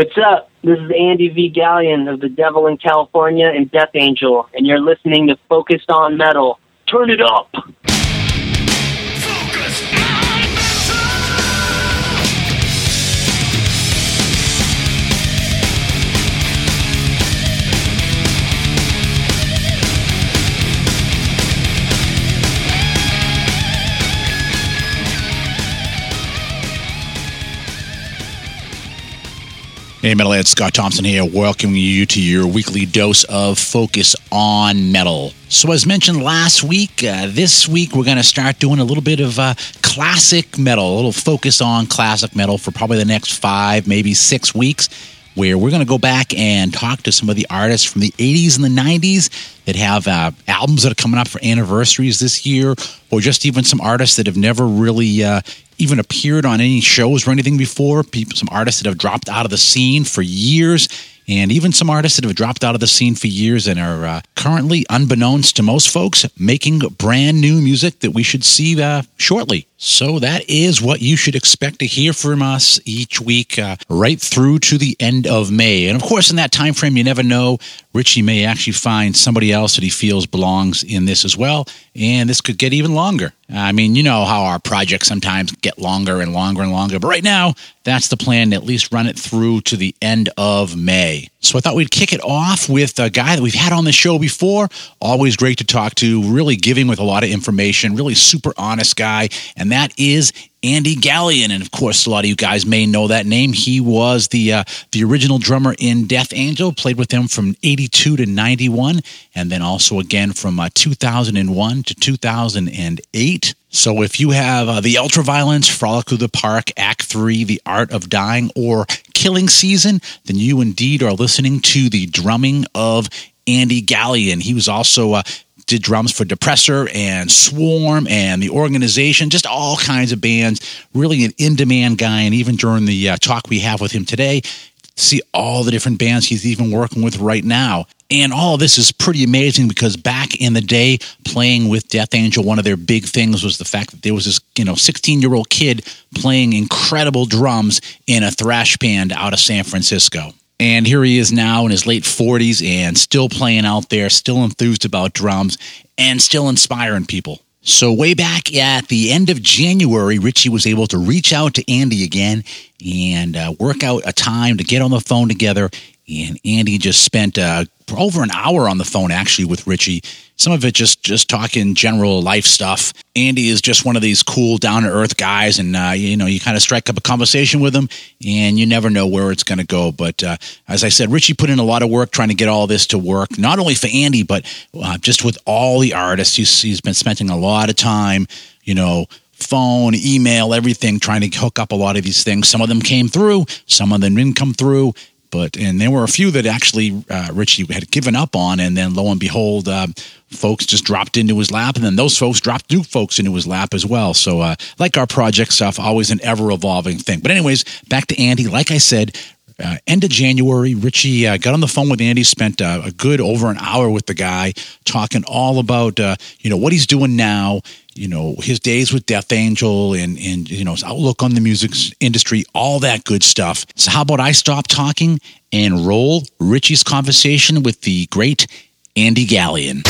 What's up? This is Andy V. Galeon of The Devil in California and Death Angel, and you're listening to Focused on Metal. Turn it up! Hey, Metalhead, Scott Thompson here, welcoming you to your weekly dose of Focus on Metal. So, as mentioned last week, uh, this week we're going to start doing a little bit of uh, classic metal, a little focus on classic metal for probably the next five, maybe six weeks, where we're going to go back and talk to some of the artists from the 80s and the 90s that have uh, albums that are coming up for anniversaries this year, or just even some artists that have never really uh, even appeared on any shows or anything before. People, some artists that have dropped out of the scene for years, and even some artists that have dropped out of the scene for years and are uh, currently, unbeknownst to most folks, making brand new music that we should see uh, shortly. So that is what you should expect to hear from us each week, uh, right through to the end of May. And of course, in that time frame, you never know. Richie may actually find somebody else that he feels belongs in this as well, and this could get even longer. I mean, you know how our projects sometimes get longer and longer and longer, but right now, that's the plan at least run it through to the end of May. So I thought we'd kick it off with a guy that we've had on the show before. Always great to talk to, really giving with a lot of information, really super honest guy. And that is Andy Galeon, and of course, a lot of you guys may know that name. He was the uh, the original drummer in Death Angel. Played with them from '82 to '91, and then also again from uh, 2001 to 2008. So if you have uh, the Ultraviolence, Frolic Through the Park, Act Three, The Art of Dying, or Killing Season, then you indeed are listening to the drumming of Andy Galeon. He was also uh, did drums for Depressor and Swarm and the organization, just all kinds of bands. Really an in demand guy. And even during the uh, talk we have with him today, see all the different bands he's even working with right now. And all this is pretty amazing because back in the day, playing with Death Angel, one of their big things was the fact that there was this, you know, 16 year old kid playing incredible drums in a thrash band out of San Francisco. And here he is now in his late 40s and still playing out there, still enthused about drums, and still inspiring people. So, way back at the end of January, Richie was able to reach out to Andy again and uh, work out a time to get on the phone together. And Andy just spent uh, over an hour on the phone actually with Richie. Some of it just just talking general life stuff. Andy is just one of these cool, down to earth guys, and uh, you know you kind of strike up a conversation with him, and you never know where it's going to go. But uh, as I said, Richie put in a lot of work trying to get all this to work, not only for Andy, but uh, just with all the artists. He's, he's been spending a lot of time, you know, phone, email, everything, trying to hook up a lot of these things. Some of them came through, some of them didn't come through. But and there were a few that actually uh, Richie had given up on, and then lo and behold, uh, folks just dropped into his lap, and then those folks dropped new folks into his lap as well. So, uh, like our project stuff, always an ever evolving thing. But anyways, back to Andy. Like I said, uh, end of January, Richie uh, got on the phone with Andy, spent uh, a good over an hour with the guy, talking all about uh, you know what he's doing now, you know his days with Death Angel, and and you know his outlook on the music industry, all that good stuff. So how about I stop talking and roll Richie's conversation with the great Andy Galeon.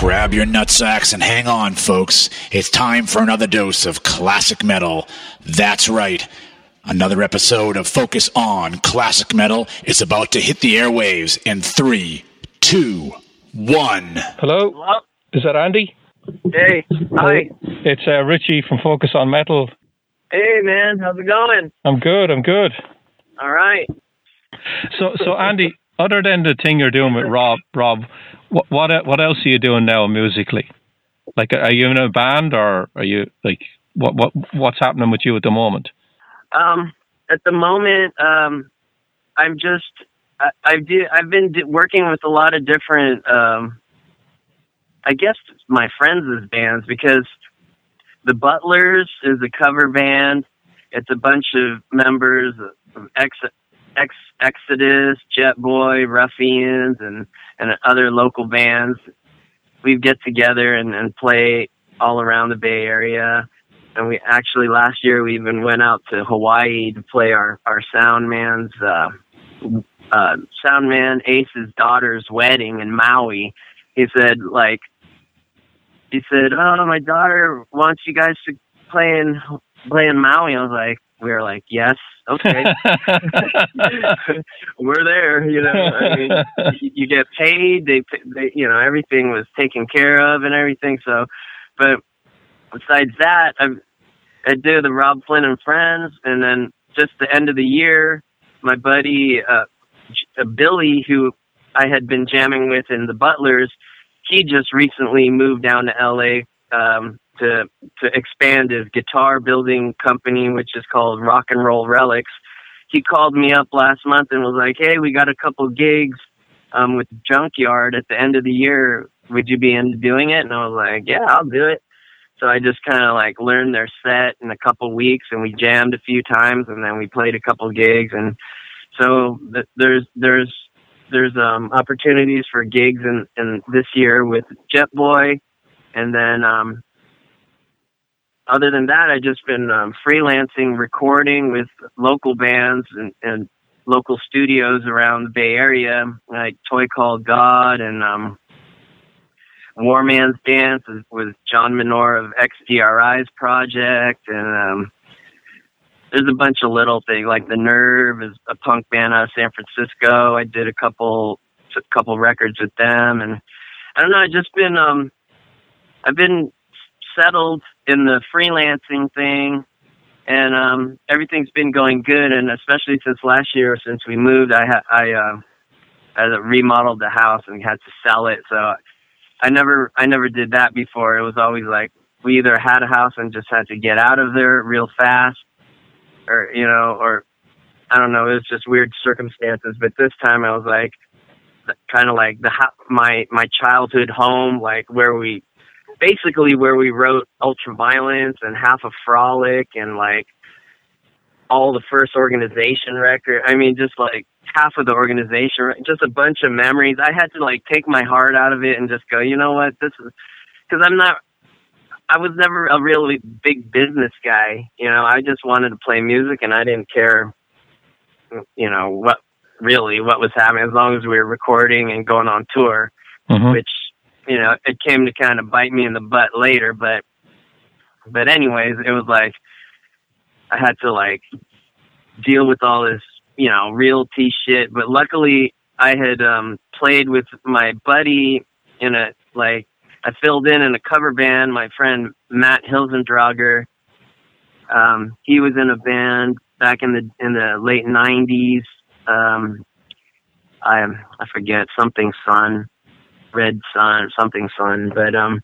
Grab your nutsacks and hang on, folks. It's time for another dose of classic metal. That's right. Another episode of Focus on Classic Metal is about to hit the airwaves in three, two, one. Hello? Hello? Is that Andy? Hey, hi. It's uh, Richie from Focus on Metal. Hey, man, how's it going? I'm good. I'm good. All right. So, so Andy, other than the thing you're doing with Rob, Rob, what what what else are you doing now musically? Like, are you in a band, or are you like what what what's happening with you at the moment? Um, at the moment, um, I'm just I, I did I've been working with a lot of different um, I guess my friends' bands because the Butlers is a cover band. It's a bunch of members of Ex, Ex Exodus, Jet Boy, Ruffians, and and other local bands. We get together and, and play all around the Bay Area. And we actually last year we even went out to Hawaii to play our our sound man's uh, uh, sound man Ace's daughter's wedding in Maui. He said like he said, "Oh, my daughter wants you guys to play in play in Maui." I was like, we were like, "Yes, okay, we're there." You know, I mean, you get paid. They, they, you know, everything was taken care of and everything. So, but besides that, I I do the Robb Flynn and Friends, and then just the end of the year, my buddy uh, uh, Billy, who I had been jamming with in the Butlers, he just recently moved down to LA um, to to expand his guitar building company, which is called Rock and Roll Relics. He called me up last month and was like, "Hey, we got a couple gigs um, with Junkyard at the end of the year. Would you be into doing it?" And I was like, "Yeah, I'll do it." So I just kind of like learned their set in a couple weeks, and we jammed a few times, and then we played a couple gigs, and so th- there's there's there's um, opportunities for gigs in, in this year with Jet Boy, and then um, other than that, I've just been um, freelancing, recording with local bands and, and local studios around the Bay Area, like Toy Called God and um, War Man's Dance with John Minor of XDRI's project, and um, there's a bunch of little things like The Nerve is a punk band out of San Francisco. I did a couple a couple records with them, and I don't know. I've just been um, I've been settled in the freelancing thing, and um, everything's been going good. And especially since last year, since we moved, I had I uh, I remodeled the house and had to sell it. So I never I never did that before. It was always like we either had a house and just had to get out of there real fast, or you know, or I don't know. It was just weird circumstances. But this time I was like, kind of like the my my childhood home, like where we basically where we wrote Ultraviolence and half a frolic and like all the first organization record. I mean, just like half of the organization, just a bunch of memories. I had to like take my heart out of it and just go, you know what, this is because I'm not. I was never a really big business guy. You know, I just wanted to play music and I didn't care. You know what really what was happening as long as we were recording and going on tour, mm-hmm. which you know, it came to kind of bite me in the butt later, but, but anyways, it was like, I had to like deal with all this, you know, realty shit. But luckily I had, um, played with my buddy in a, like, I filled in in a cover band. My friend Matt Hilsendrager, um, he was in a band back in the, in the late nineties. Um, I, I forget something Sun Red Sun, something Sun. But um,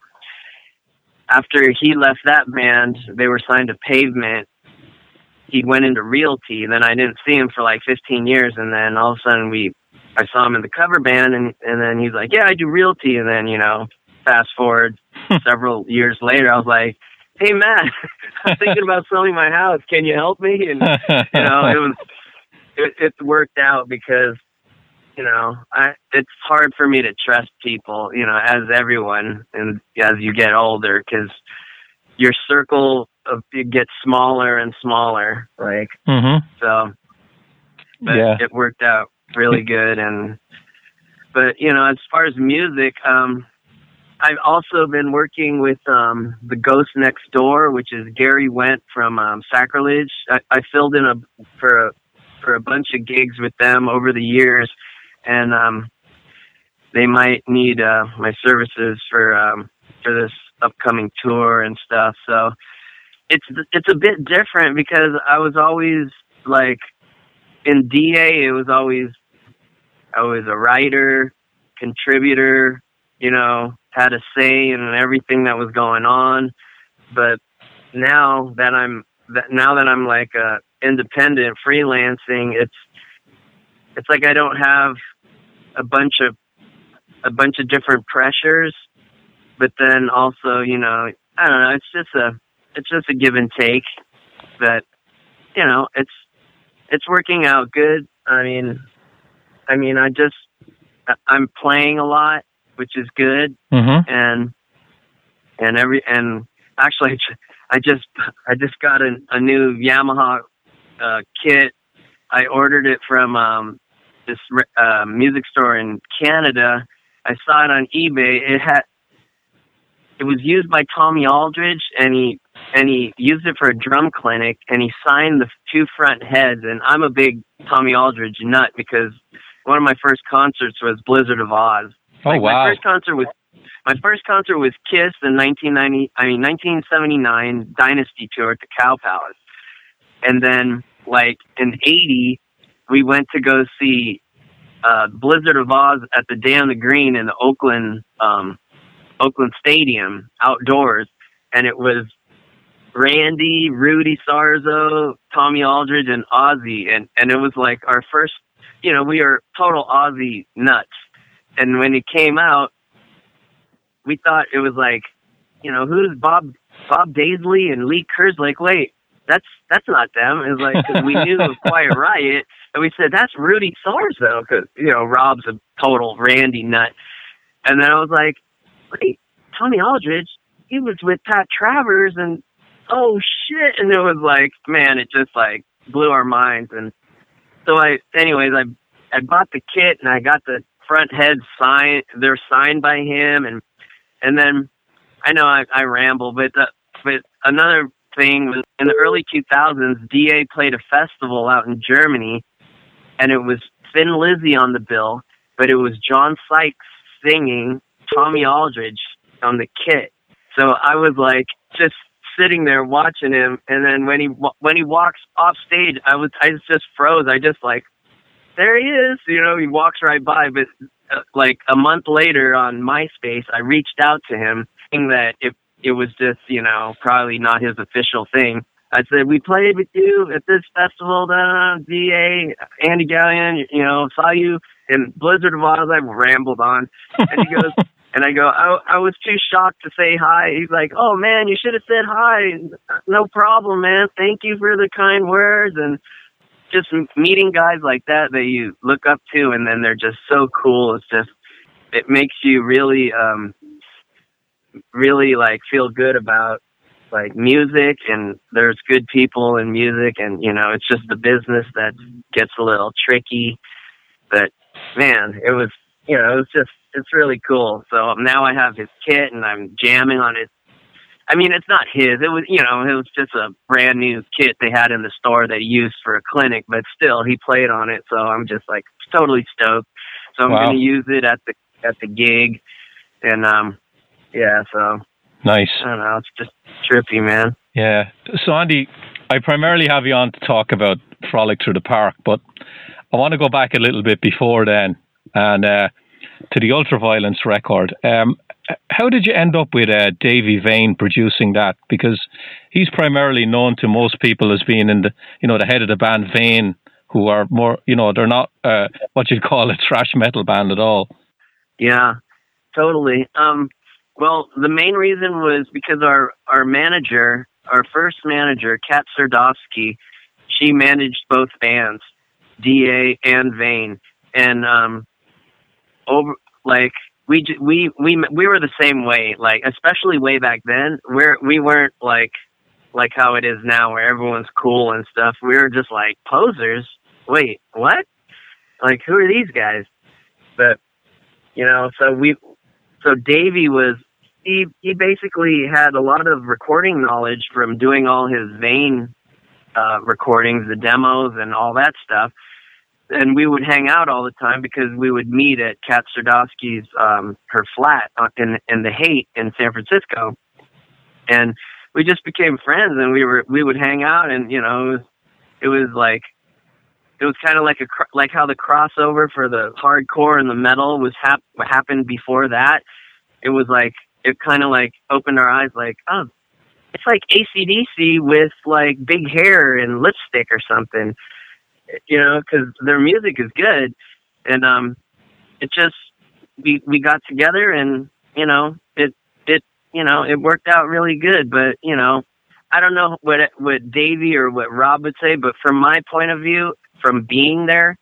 after he left that band, they were signed to Pavement. He went into Realty, and then I didn't see him for like 15 years. And then all of a sudden, we, I saw him in the cover band, and and then he's like, "Yeah, I do Realty." And then you know, fast forward several years later, I was like, "Hey, Matt, I'm thinking about selling my house. Can you help me?" And you know, it was it, it worked out because you know, I it's hard for me to trust people, you know, as everyone and as you get older cuz your circle it gets smaller and smaller like mm-hmm. so but yeah. it worked out really good and but you know, as far as music, um I've also been working with um the Ghost Next Door, which is Gary Wendt from um Sacrilege. I, I filled in a for a for a bunch of gigs with them over the years and um, they might need uh, my services for um, for this upcoming tour and stuff. So it's it's a bit different because I was always like in DA. It was always I was a writer, contributor. You know, had a say in everything that was going on. But now that I'm that now that I'm like uh, independent freelancing, it's it's like I don't have a bunch of a bunch of different pressures, but then also, you know, I don't know, it's just a it's just a give and take that you know, it's it's working out good. I mean, I mean, I just I'm playing a lot, which is good, mm-hmm. and and every and actually I just I just got a, a new Yamaha uh, kit. I ordered it from um, this uh, music store in Canada. I saw it on eBay. It had it was used by Tommy Aldridge, and he and he used it for a drum clinic, and he signed the two front heads. And I'm a big Tommy Aldridge nut because one of my first concerts was Blizzard of Ozz. Oh like wow! My first concert was my first concert was Kiss in 1990. I mean 1979 Dynasty tour at the Cow Palace, and then like in '80 we went to go see uh, Blizzard of Ozz at the Day on the Green in the Oakland um, Oakland Stadium outdoors, and it was Randy, Rudy Sarzo, Tommy Aldridge, and Ozzy, and and it was like our first. You know, we are total Ozzy nuts, and when it came out, we thought it was like, you know, who's Bob Bob Daisley and Lee Kerslake? Like, wait, that's that's not them. It was like cause we knew it was Quiet Riot, and we said that's Rudy Sarzo because you know Rob's a total Randy nut, and then I was like, wait, Tommy Aldridge, he was with Pat Travers, and oh shit, and it was like, man, it just like blew our minds, and so I, anyways, I I bought the kit and I got the front head signed. They're signed by him, and and then I know I, I ramble, but the, but another thing was in the early 2000s, DA played a festival out in Germany, and it was Thin Lizzy on the bill, but it was John Sykes singing Tommy Aldridge on the kit. So I was like just sitting there watching him, and then when he when he walks off stage, I was I just froze. I just like there he is, you know, he walks right by. But uh, like a month later on MySpace, I reached out to him, saying that it it was just you know probably not his official thing. I said we played with you at this festival, da DA Andy Galeon, you know, saw you in Blizzard of Ozz. I rambled on, and he goes. And I go, I, I was too shocked to say hi. He's like, oh man, you should have said hi. No problem, man. Thank you for the kind words. And just meeting guys like that that you look up to and then they're just so cool. It's just, it makes you really, um, really like feel good about like music and there's good people in music and you know it's just the business that gets a little tricky but man it was you know it was just it's really cool so now i have his kit and i'm jamming on his i mean it's not his it was you know it was just a brand new kit they had in the store they used for a clinic but still he played on it so i'm just like totally stoked so i'm Wow. going to use it at the at the gig and um yeah so Nice. I don't know. It's just trippy, man. Yeah. So, Andy, I primarily have you on to talk about Frolic Through the Park, but I want to go back a little bit before then and uh, to the Ultraviolence record. Um, how did you end up with uh, Davy Vain producing that? Because he's primarily known to most people as being in the, you know, the head of the band Vain, who are more, you know, they're not uh, what you'd call a thrash metal band at all. Yeah, totally. Um, well, the main reason was because our our manager, our first manager, Kat Sardovsky, she managed both bands, DA and Vain, and um, over like we we we we were the same way. Like especially way back then, where we weren't like like how it is now, where everyone's cool and stuff. We were just like posers. Wait, what? Like who are these guys? But you know, so we so Davey was he he basically had a lot of recording knowledge from doing all his Vain uh, recordings, the demos, and all that stuff. And we would hang out all the time because we would meet at Kat Sardowski's um, her flat in in the Haight in San Francisco, and we just became friends. And we were we would hang out, and you know, it was, it was like it was kind of like a like how the crossover for the hardcore and the metal was hap- happened before that. It was like it kind of like opened our eyes, like oh, it's like AC/DC with like big hair and lipstick or something, you know, because their music is good, and um, it just we we got together and you know it it you know it worked out really good, but you know. I don't know what what Davey or what Rob would say, but from my point of view, from being there,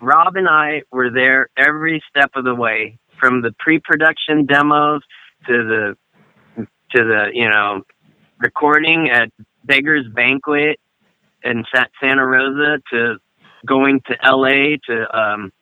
Rob and I were there every step of the way, from the pre-production demos to the to the you know recording at Beggar's Banquet in Santa Rosa to going to LA to um,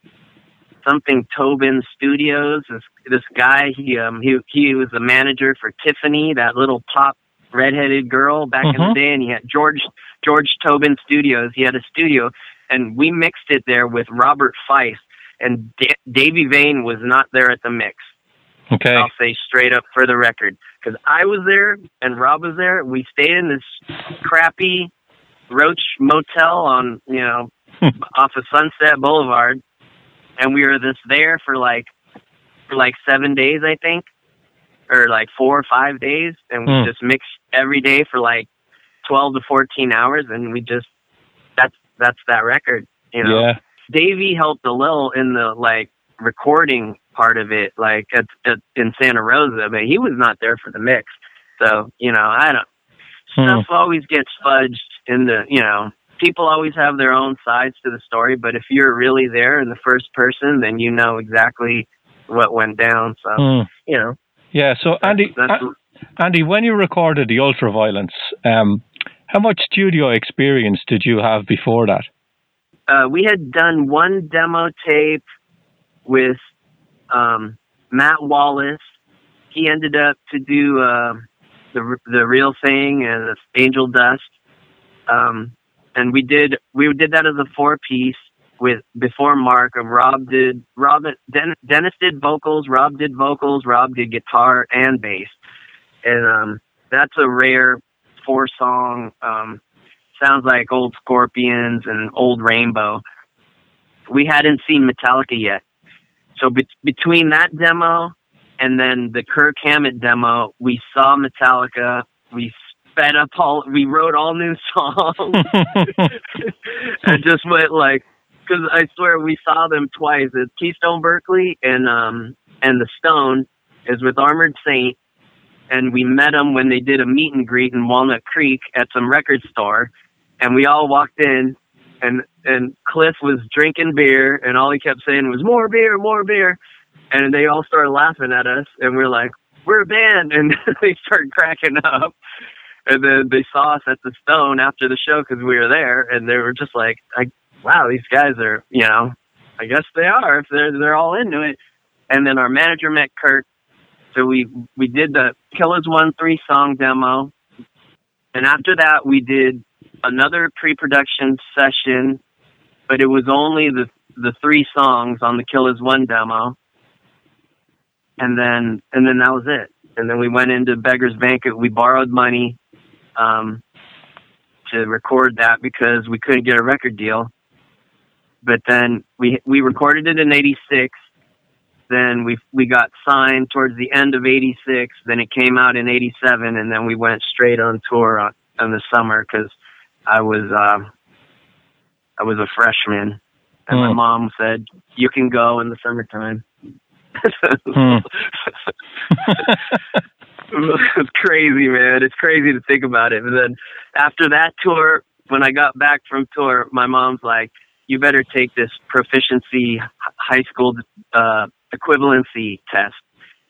something Tobin Studios. This this guy he um he he was the manager for Tiffany, that little pop redheaded girl back in the Mhm. day, and he had George George Tobin Studios. He had a studio, and we mixed it there with Robert Feist. And da- Davy Vain was not there at the mix. Okay. I'll say straight up for the record, because I was there and Rob was there. We stayed in this crappy Roach Motel on you know off of Sunset Boulevard, and we were this there for like for like seven days, I think, or like four or five days, and we Hmm. just mixed every day for like twelve to fourteen hours, and we just that's that's that record, you know. Yeah. Davey helped a little in the like recording part of it, like at, at in Santa Rosa, but he was not there for the mix. So you know, I don't. Hmm. Stuff always gets fudged in the you know. People always have their own sides to the story, but if you're really there in the first person, then you know exactly what went down. So Hmm. you know, Yeah. So Andy, that's, Andy, when you recorded the Ultraviolence, um, how much studio experience did you have before that? uh, we had done one demo tape with um, Matt Wallace. He ended up to do uh, the the real thing and the Angel Dust, um, and we did we did that as a four piece with before Mark. And Rob did Rob Den, Dennis did vocals, Rob did vocals, Rob did guitar and bass, and um, that's a rare four song. Um, sounds like old Scorpions and old Rainbow. We hadn't seen Metallica yet. So be- between that demo and then the Kirk Hammett demo, we saw Metallica. We sped up all, we wrote all new songs and just went like, cause I swear we saw them twice. It's Keystone Berkeley and, um, and the Stone is with Armored Saint. And we met them when they did a meet and greet in Walnut Creek at some record store and we all walked in and and Cliff was drinking beer and all he kept saying was more beer, more beer. And they all started laughing at us and we are like, We're a band and they started cracking up. And then they saw us at the Stone after the show because we were there and they were just like, I, wow, these guys are, you know, I guess they are if they're they're all into it. And then our manager met Kirk. So we we did the Kill As One Three song demo. And after that we did another pre-production session, but it was only the the three songs on the Kill As One demo, and then and then that was it. And then we went into Beggar's Banquet. We borrowed money um, to record that because we couldn't get a record deal. But then we we recorded it in '86. Then we we got signed towards the end of '86. Then it came out in '87, and then we went straight on tour on, in the summer because I was uh, I was a freshman, and my Hmm. mom said you can go in the summertime. Hmm. it's crazy, man. It's crazy to think about it. And then after that tour, when I got back from tour, my mom's like, "You better take this proficiency high school uh, equivalency test."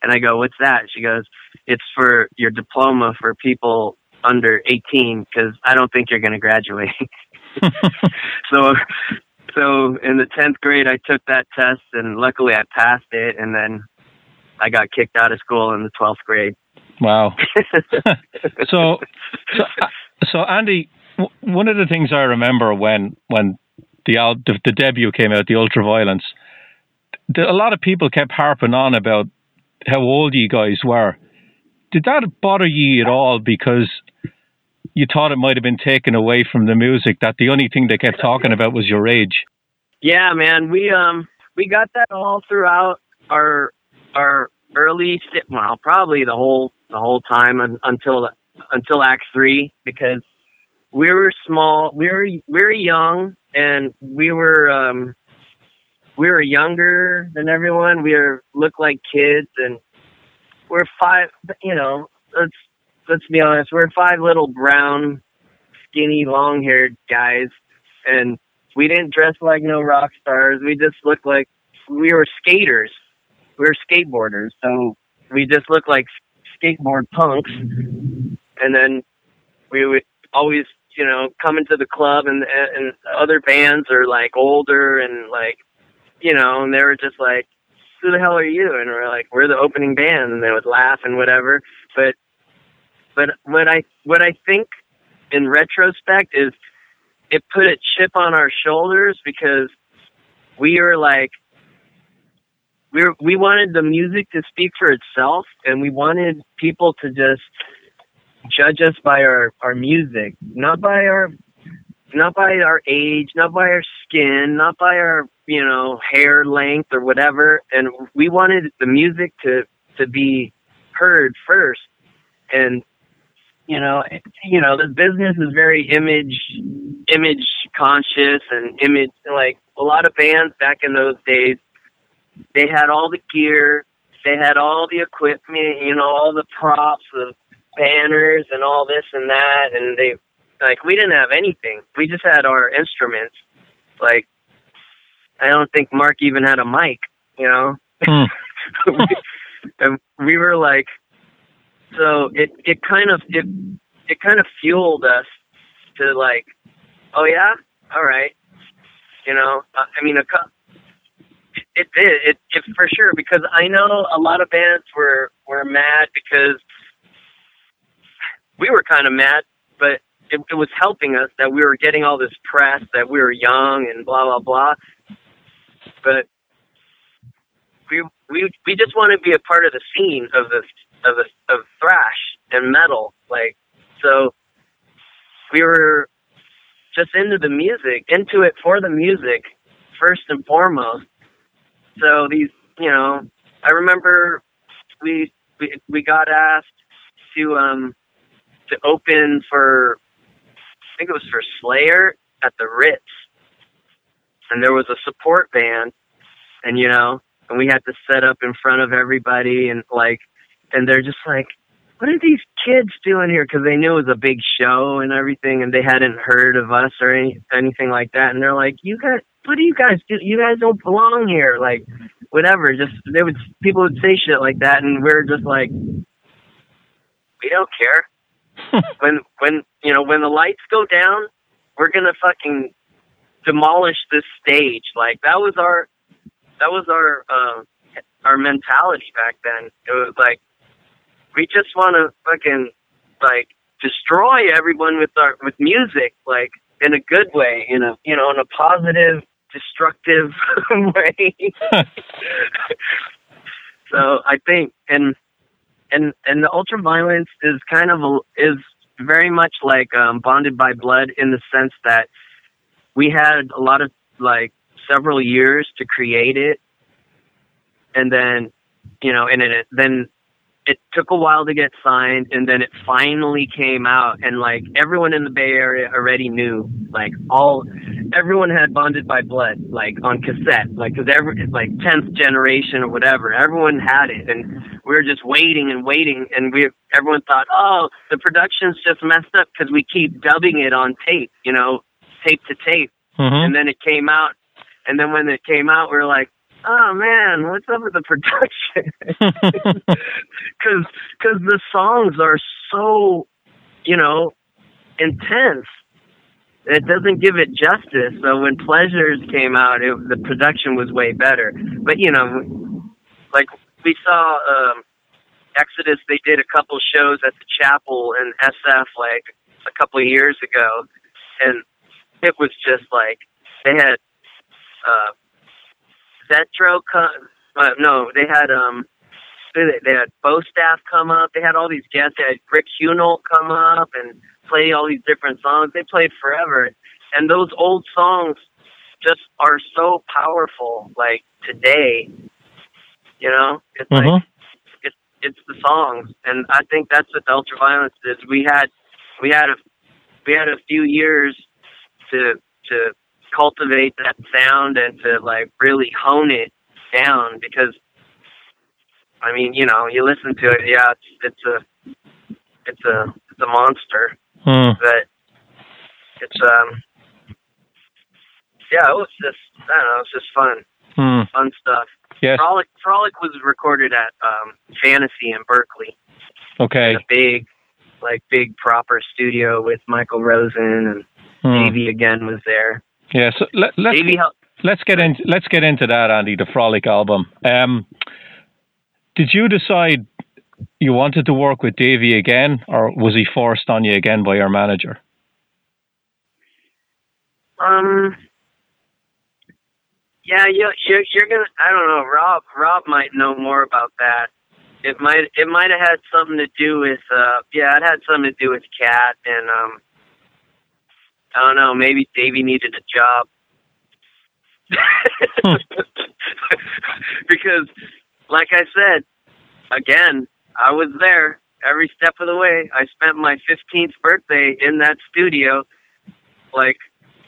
And I go, "What's that?" She goes, "It's for your diploma for people under 18 because I don't think you're going to graduate." so so in the 10th grade I took that test and luckily I passed it and then I got kicked out of school in the 12th grade. Wow. so, so, so Andy, w- one of the things I remember when when the the, the debut came out, the Ultraviolence, the, a lot of people kept harping on about how old you guys were. Did that bother you at all? Because you thought it might have been taken away from the music. That the only thing they kept talking about was your age. yeah, man, we um we got that all throughout our our early well, probably the whole the whole time until until Act 3 because we were small, we were we were young and we were um we were younger than everyone. We were looked like kids and we're five you know, let's let's be honest, we're five little brown, skinny, long haired guys and we didn't dress like no rock stars. We just looked like we were skaters. We were skateboarders. So we just looked like skateboard punks. And then we would always you know come into the club and and other bands are like older and like you know and they were just like who the hell are you? And we're like we're the opening band. And they would laugh and whatever. But but what i what i think in retrospect is it put a chip on our shoulders because we were like we we wanted the music to speak for itself and we wanted people to just judge us by our our music not by our not by our age not by our skin not by our you know hair length or whatever. And we wanted the music to to be heard first. And you know you know the business is very image image conscious and image like a lot of bands back in those days they had all the gear. They had all the equipment you know all the props the banners and all this and that. And they like we didn't have anything. We just had our instruments. Like i don't think mark even had a mic you know? Hmm. and we were like so it it kind of it it kind of fueled us to like oh yeah? All right. You know i mean a it did. It, it for sure because i know a lot of bands were were mad because we were kind of mad but it, it was helping us that we were getting all this press that we were young and blah blah blah. But we we we just want to be a part of the scene of the of the of thrash and metal like so we were just into the music into it for the music first and foremost so these you know i remember we we we got asked to um to open for i think it was for slayer at the ritz. And there was a support band and you know and we had to set up in front of everybody and like and they're just like what are these kids doing here? Because they knew it was a big show and everything and they hadn't heard of us or any, anything like that. And they're like you guys what do you guys do? You guys don't belong here. Like whatever. Just they would people would say shit like that and we're just like we don't care. When when you know when the lights go down we're gonna fucking demolish this stage. Like that was our that was our uh, our mentality back then. It was like we just want to fucking like destroy everyone with our with music like in a good way in a you know in a positive destructive way. So i think and and and the ultraviolence is kind of a, is very much like um bonded by blood in the sense that we had a lot of like several years to create it. And then you know and it then it took a while to get signed and then it finally came out and like everyone in the bay area already knew like all everyone had bonded by blood like on cassette like because every like 10th generation or whatever everyone had it and we were just waiting and waiting and we everyone thought oh the production's just messed up because we keep dubbing it on tape you know tape to tape Mhm. and then it came out and then when it came out we're like oh man what's up with the production? Because because the songs are so you know intense. It doesn't give it justice. So when pleasures came out it, the production was way better. But you know like we saw um exodus they did a couple shows at the chapel in sf like a couple of years ago. And it was just like they had uh Zetro come uh, no they had um they, they had Bo Staff come up. They had all these guests. They had Rick Hunolt come up and play all these different songs. They played forever. And those old songs just are so powerful like today you know? It's like Mhm. it's it's the songs. And I think that's what the ultraviolence is. We had we had a we had a few years to to cultivate that sound and to like really hone it down because I mean, you know, you listen to it, yeah, it's it's a it's a it's a monster, Hmm. but it's um yeah, it was just I don't know, it's just fun, Hmm. fun stuff. Yes. Frolic Frolic was recorded at um Fantasy in Berkeley, Okay. a big like big proper studio with Michael Rosen and Hmm. Davey again was there. Yeah, so let, let's Davey let's get into let's get into that, Andy, the Frolic album. Um, did you decide you wanted to work with Davey again, or was he forced on you again by your manager? Um. Yeah, you you're, you're gonna. I don't know. Rob Rob might know more about that. It might it might have had something to do with. uh Yeah, it had something to do with Kat and um. I don't know. Maybe Davey needed a job. Hmm. because, like I said, again, I was there every step of the way. I spent my 15th birthday in that studio. Like,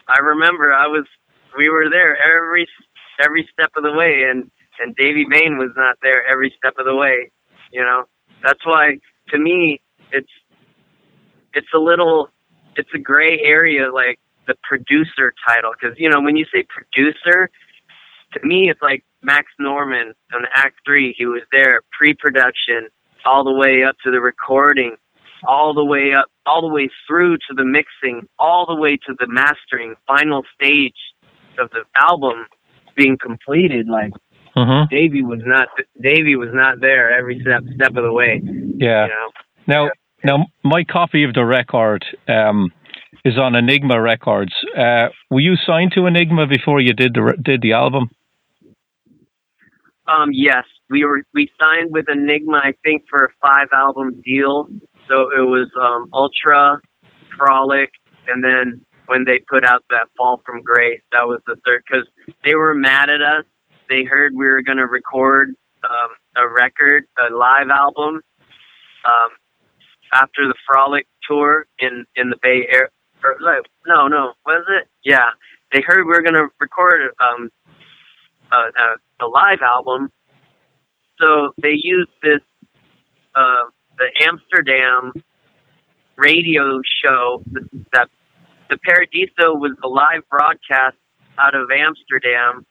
I remember I was, we were there every every step of the way, and and Davy Vain was not there every step of the way. You know, that's why to me it's it's a little it's a gray area like the producer title because you know when you say producer to me it's like Max Norman on Act Three. He was there pre-production all the way up to the recording, all the way up, all the way through to the mixing, all the way to the mastering, final stage of the album being completed. Like Mm-hmm. Davey was not, Davey was not there every step step of the way. Yeah. You know, Now, now, my copy of the record um, is on Enigma Records. Uh, were you signed to Enigma before you did the did the album? Um, yes, we were we signed with Enigma, I think, for a five album deal. So it was um, Ultra, Frolic, and then when they put out that Fall from Grace, that was the third because they were mad at us. They heard we were going to record um, a record, a live album, um, after the Frolic tour in in the Bay Area. Or, no, no, was it? Yeah, they heard we were to record um, a, a, a live album, so they used this uh, the Amsterdam radio show that the Paradiso was the live broadcast out of Amsterdam.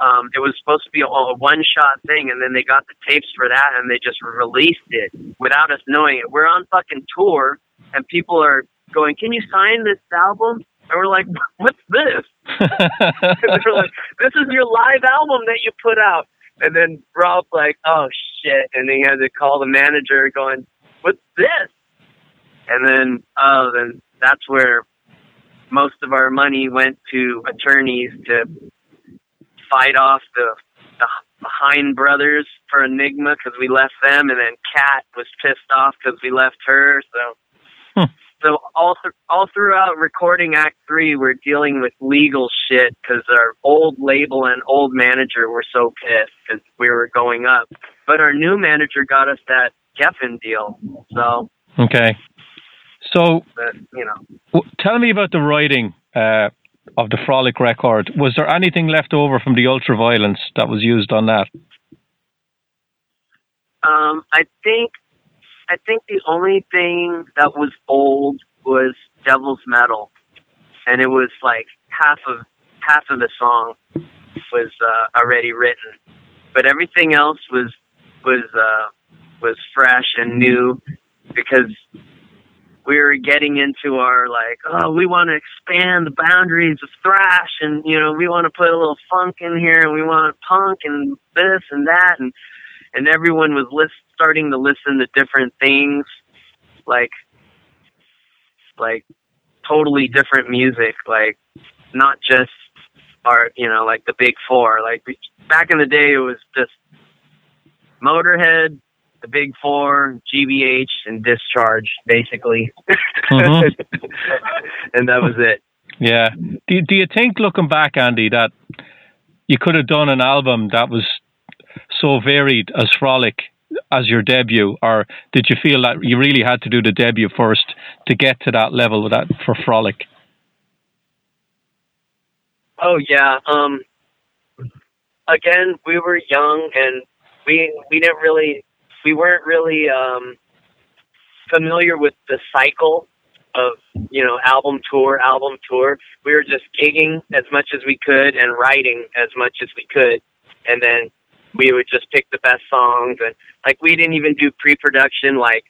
Um, it was supposed to be a, a one shot thing, and then they got the tapes for that, and they just released it without us knowing it. We're on fucking tour, and people are going, "Can you sign this album?" And we're like, "What's this?" they're like, "This is your live album that you put out." And then Rob's like, "Oh shit!" And he had to call the manager, going, "What's this?" And then, oh, then that's where most of our money went to attorneys to fight off the the, Hein brothers for Enigma because we left them, and then Kat was pissed off because we left her. So, Hmm. so all th- all throughout recording Act Three, we're dealing with legal shit because our old label and old manager were so pissed because we were going up. But our new manager got us that Geffen deal. So, okay. So, that, you know. w- tell me about the writing uh, of the Frolic record. Was there anything left over from the ultraviolence that was used on that? Um, I think I think the only thing that was old was Devil's Metal, and it was like half of half of the song was uh, already written, but everything else was was uh, was fresh and new because we were getting into our like oh we want to expand the boundaries of thrash and you know we want to put a little funk in here and we want punk and this and that and and everyone was list, starting to listen to different things like like totally different music like not just our you know like the big four like back in the day it was just motorhead the big four gbh and discharge basically Mhm. and that was it Yeah. Do, do you think, looking back, Andy, that you could have done an album that was so varied as Frolic as your debut, or did you feel that you really had to do the debut first to get to that level with that for Frolic? Oh yeah. Um again, we were young and we we didn't really we weren't really um familiar with the cycle of, you know, album tour, album tour. We were just gigging as much as we could and writing as much as we could. And then we would just pick the best songs and like we didn't even do pre-production like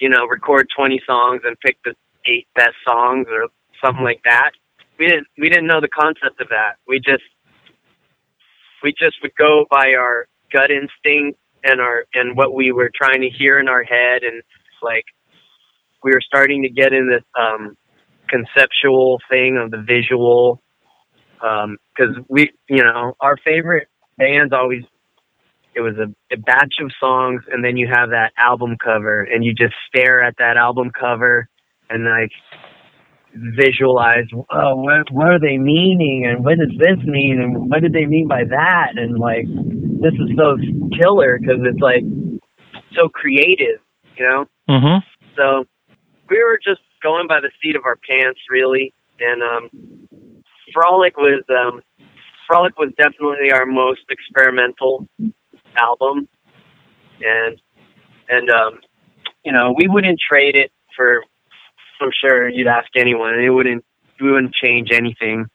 you know, record 20 songs and pick the eight best songs or something like that. We didn't we didn't know the concept of that. We just we just would go by our gut instinct and our and what we were trying to hear in our head and like we were starting to get in this um conceptual thing of the visual because um, we you know our favorite bands always it was a, a batch of songs and then you have that album cover and you just stare at that album cover and like visualize oh what what are they meaning and what does this mean and what did they mean by that? And like this is so killer because it's like so creative you know mm-hmm. so we were just going by the seat of our pants really and um frolic was um frolic was definitely our most experimental album and and um you know we wouldn't trade it for I'm sure you'd ask anyone, and it wouldn't we wouldn't change anything.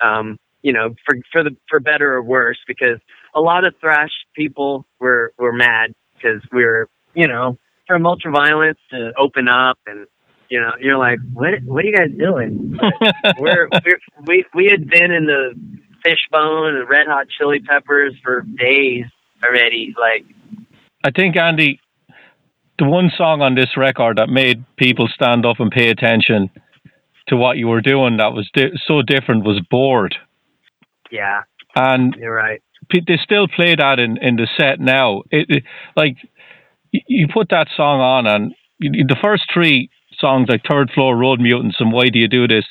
Um, you know, for for the for better or worse, because a lot of thrash people were were mad because we were, you know, from ultraviolence to open up, and you know, you're like, what what are you guys doing? we're, we're we we had been in the fishbone and red hot chili peppers for days already. Like, I think Andy, the one song on this record that made people stand up and pay attention to what you were doing that was di- so different was bored. Yeah, and you're right. They still play that in, in the set now. It, it like you put that song on, and the first three songs, like Third Floor, Road Mutants, and Why Do You Do This,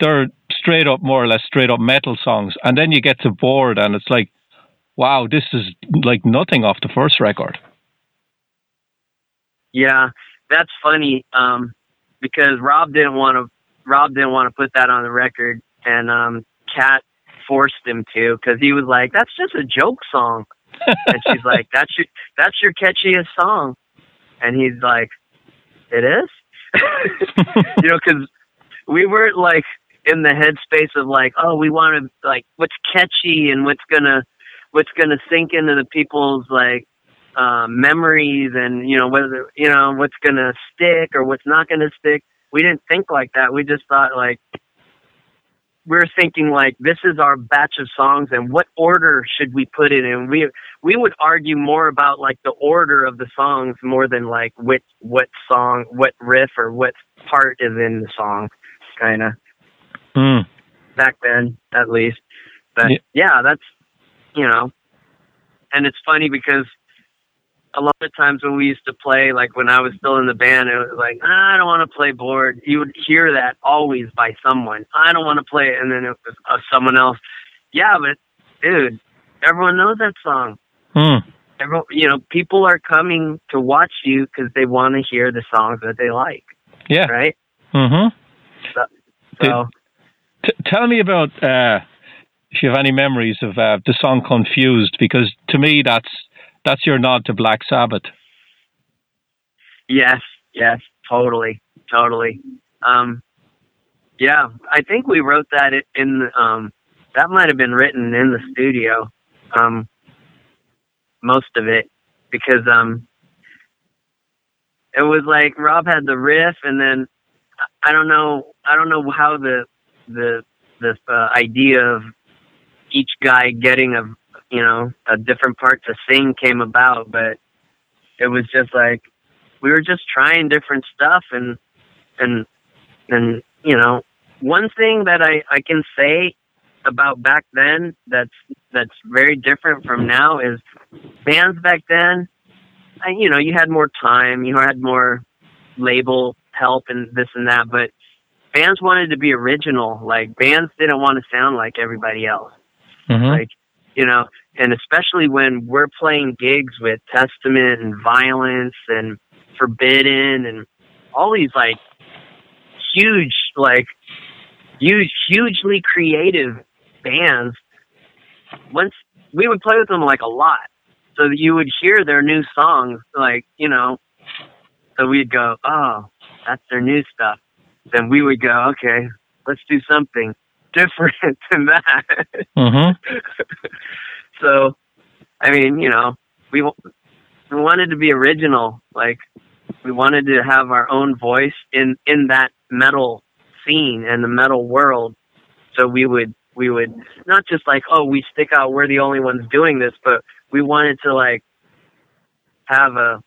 they're straight up, more or less straight up metal songs. And then you get to Bored, and it's like, wow, this is like nothing off the first record. Yeah, that's funny. Um, because Robb didn't want to. Robb didn't want to put that on the record, and um, Kat forced him to because he was like, "That's just a joke song," and she's like, "That's your that's your catchiest song," and he's like, "It is," you know, because we weren't like in the headspace of like, oh, we want to like what's catchy and what's gonna what's gonna sink into the people's like um, memories and you know whether you know what's gonna stick or what's not gonna stick. We didn't think like that. We just thought like we are thinking like this is our batch of songs and what order should we put it in. We we would argue more about like the order of the songs more than like which what song, what riff or what part is in the song, kind of. Mm. Back then, at least. But yeah. yeah, that's you know, and it's funny because a lot of times when we used to play, like when I was still in the band, it was like, I don't want to play bored. You would hear that always by someone. I don't want to play it. And then it was uh, someone else. Yeah, but dude, everyone knows that song. Hmm. Everyone, you know, people are coming to watch you because they want to hear the songs that they like. Yeah. Right? Mm-hmm. So, so T- tell me about uh, if you have any memories of uh, the song "Confused," because to me that's that's your nod to Black Sabbath. Yes, yes, totally, totally. Um, yeah, I think we wrote that in. Um, that might have been written in the studio. Um, most of it, because um, it was like Rob had the riff, and then I don't know, I don't know how the the the uh, idea of each guy getting a you know, a different part to sing came about, but it was just like we were just trying different stuff and and and you know, one thing that I I can say about back then that's that's very different from now is bands back then I, you know, you had more time, you had more label help and this and that, but bands wanted to be original. Like bands didn't want to sound like everybody else. Mm-hmm. Like you know, and especially when we're playing gigs with Testament and Violence and Forbidden and all these like huge, like huge, hugely creative bands. Once we would play with them like a lot, so that you would hear their new songs, like you know. So we'd go, oh, that's their new stuff. Then we would go, okay, let's do something different than that. Mm-hmm. so, I mean, you know, we we wanted to be original. Like we wanted to have our own voice in in that metal scene and the metal world. So we would we would not just like oh we stick out we're the only ones doing this, but we wanted to like have a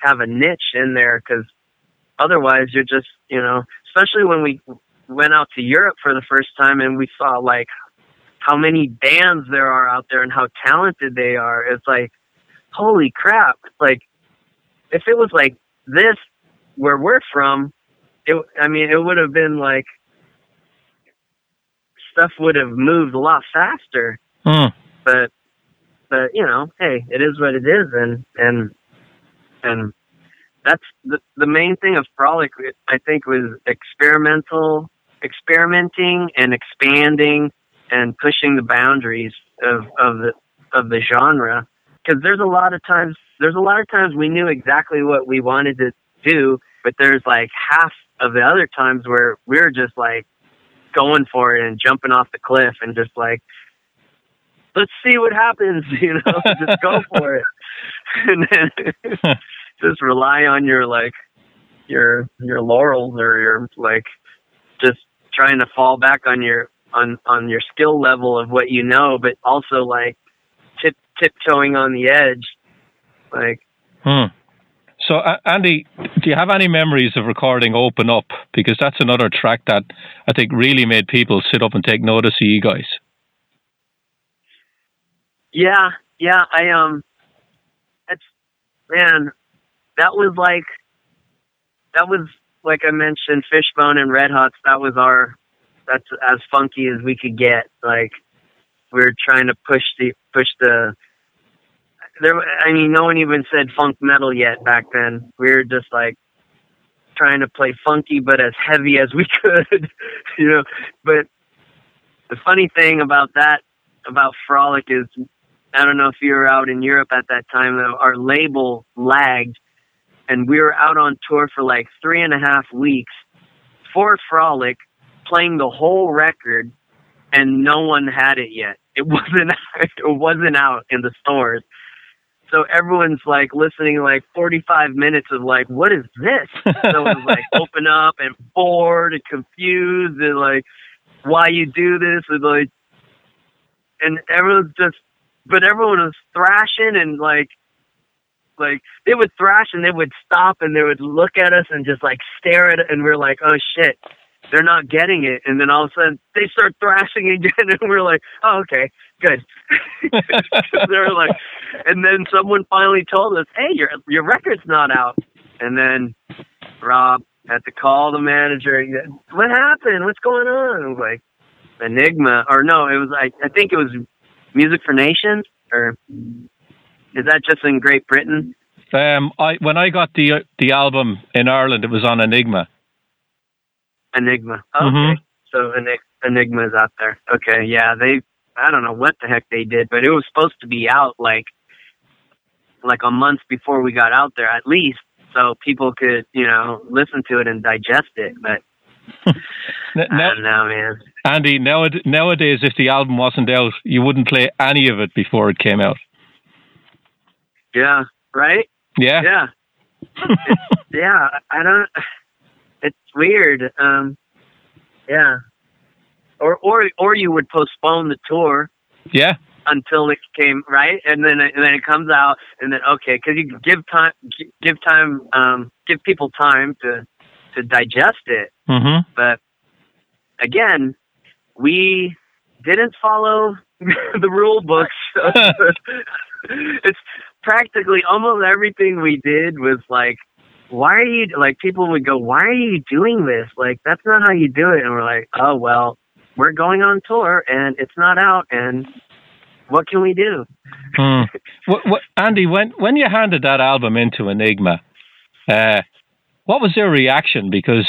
have a niche in there because otherwise you're just you know especially when we went out to Europe for the first time and we saw like how many bands there are out there and how talented they are. It's like holy crap! Like if it was like this where we're from, it I mean it would have been like stuff would have moved a lot faster. Hmm. But but you know, hey, it is what it is, and and and that's the the main thing of frolic. I think was experimental, experimenting and expanding and pushing the boundaries of of the of the genre. Because there's a lot of times there's a lot of times we knew exactly what we wanted to do, but there's like half of the other times where we're just like going for it and jumping off the cliff and just like let's see what happens, you know, just go for it. And then just rely on your like your your laurels or your like just trying to fall back on your on on your skill level of what you know, but also like tip tiptoeing on the edge. Like Hmm. So, uh, Andy, do you have any memories of recording "Open Up"? Because that's another track that I think really made people sit up and take notice of you guys. Yeah, yeah. I um, it's man, that was like that was like I mentioned, Fishbone and Red Hots. That was our that's as funky as we could get. Like we were trying to push the push the there. I mean, no one even said funk metal yet back then. We were just like trying to play funky, but as heavy as we could, you know. But the funny thing about that about Frolic is, I don't know if you were out in Europe at that time. Though our label lagged, and we were out on tour for like three and a half weeks for Frolic, playing the whole record, and no one had it yet. It wasn't. It wasn't out in the stores. So everyone's like listening like 45 minutes of like, what is this? so it's like open up and bored and confused and like, why you do this? And like, and everyone's just, but everyone was thrashing and like, like they would thrash and they would stop and they would look at us and just like stare at it and we're like, oh shit, they're not getting it. And then all of a sudden they start thrashing again and we're like, oh okay, good. they're like, and then someone finally told us, hey, your your record's not out. And then Robb had to call the manager. What happened? What's going on? I was like, Enigma, or no, it was I I think it was Music for Nations, or is that just in Great Britain? Um, I when I got the the album in Ireland, it was on Enigma. Enigma. Okay, Mhm. so Enig- Enigma is out there. Okay, yeah, they. I don't know what the heck they did, but it was supposed to be out like like a month before we got out there, at least, so people could you know listen to it and digest it. But N- I now, don't know, man. Andy, nowadays, if the album wasn't out, you wouldn't play any of it before it came out. Yeah, right. Yeah. Yeah, yeah. I don't. It's weird. Um, yeah. Or or or you would postpone the tour Yeah. until it came right, and then it, and then it comes out, and then okay, because you give time, give time, um, give people time to to digest it. Mm-hmm. But again, we didn't follow the rule books. it's practically almost everything we did was like, why are you like? People would go, why are you doing this? Like that's not how you do it, and we're like, oh well, we're going on tour, and it's not out, and what can we do? Hmm. what, what, Andy, when when you handed that album into Enigma, uh, what was their reaction? Because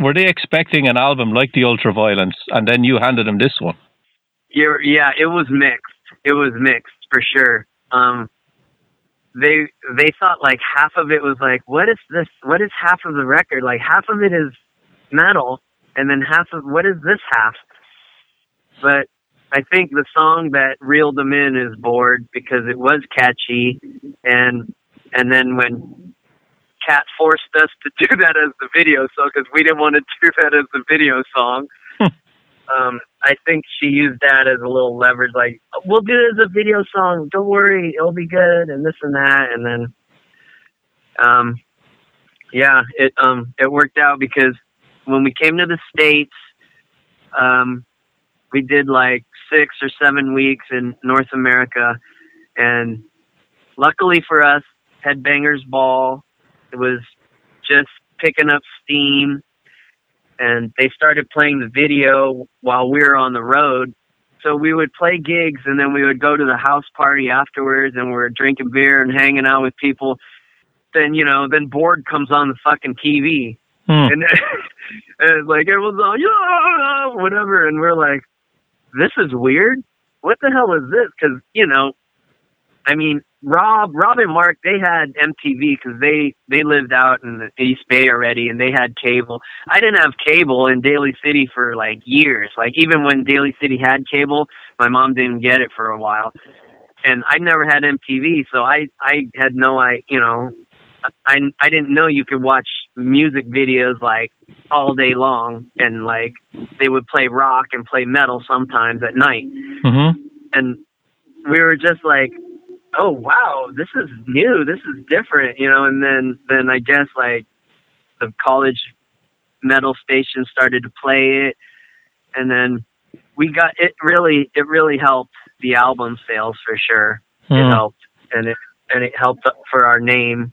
were they expecting an album like the Ultraviolence, and then you handed them this one? You're, yeah, it was mixed. It was mixed for sure. Um, they they thought like half of it was like, what is this? What is half of the record? Like half of it is metal, and then half of what is this half? But I think the song that reeled them in is "Bored" because it was catchy, and and then when Kat forced us to do that as the video song because we didn't want to do that as the video song. Um, I think she used that as a little leverage, like we'll do it as a video song. Don't worry, it'll be good, and this and that, and then, um, yeah, it um it worked out because when we came to the states, um, we did like six or seven weeks in North America, and luckily for us, Headbangers Ball, it was just picking up steam, and they started playing the video while we were on the road. So we would play gigs, and then we would go to the house party afterwards, and we are drinking beer and hanging out with people. Then you know, then Bored comes on the fucking TV, Hmm. and, and like everyone's all yeah, whatever, and we're like, this is weird. What the hell is this? Because you know, I mean, Robb, Robb and Mark, they had MTV because they they lived out in the East Bay already, and they had cable. I didn't have cable in Daly City for like years. Like even when Daly City had cable, my mom didn't get it for a while, and I never had MTV, so I I had no I you know. I I didn't know you could watch music videos like all day long, and like they would play rock and play metal sometimes at night, Mm-hmm. and we were just like, oh wow, this is new, this is different, you know. And then then I guess like the college metal station started to play it, and then we got it. Really, it really helped the album sales for sure. It Hmm. helped, and it and it helped for our name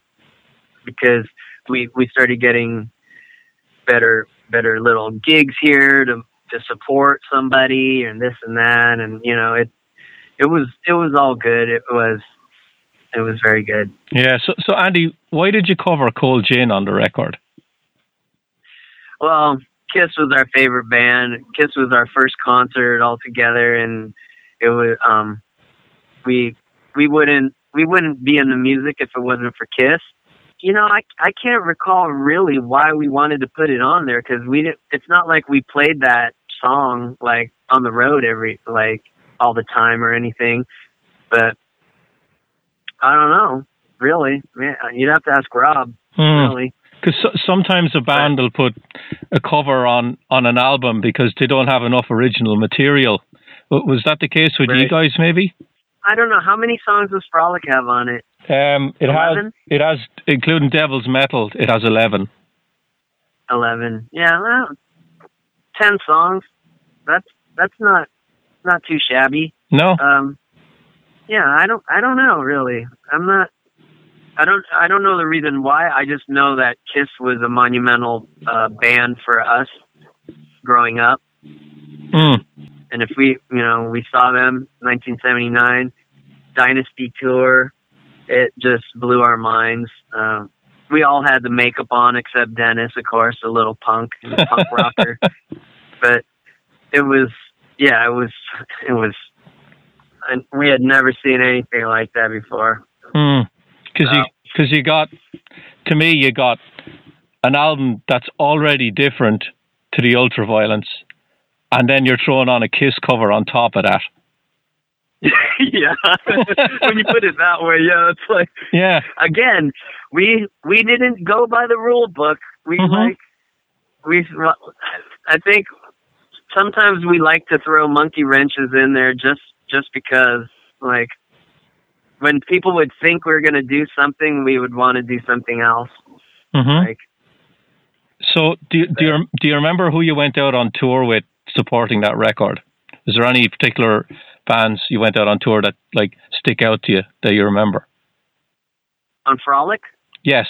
because we we started getting better better little gigs here to to support somebody and this and that and you know it it was it was all good it was it was very good Yeah. So, so Andy, why did you cover Cold Gin on the record? well kiss was our favorite band kiss was our first concert all together and it was um we we wouldn't we wouldn't be in the music if it wasn't for kiss you know i i can't recall really why we wanted to put it on there because we didn't it's not like we played that song like on the road every like all the time or anything but i don't know really man you'd have to ask robb Hmm. really Because so, sometimes a band will put a cover on on an album because they don't have enough original material. Was that the case with you guys? Maybe. i don't know how many songs does frolic have on it Um, it has. It has, including Devil's Metal. It has eleven. 11 yeah well 10 songs that's that's not not too shabby. No. um yeah i don't i don't know really. I'm not i don't i don't know the reason why. I just know that kiss was a monumental uh band for us growing up. Hmm. and if we you know we saw them 1979 dynasty tour it just blew our minds. Um we all had the makeup on except dennis of course a little punk a punk rocker. But it was yeah it was it was and we had never seen anything like that before Because you because you got to me you got an album that's already different to the Ultraviolence, and then you're throwing on a Kiss cover on top of that. yeah when you put it that way yeah it's like Yeah. again, we we didn't go by the rule book. We Mhm. like we. I think sometimes we like to throw monkey wrenches in there just just because, like, when people would think we are going to do something, we would want to do something else. hmm Like, So do you, do you do you remember who you went out on tour with supporting that record? Is there any particular bands you went out on tour that like stick out to you that you remember? on Frolic, Yes.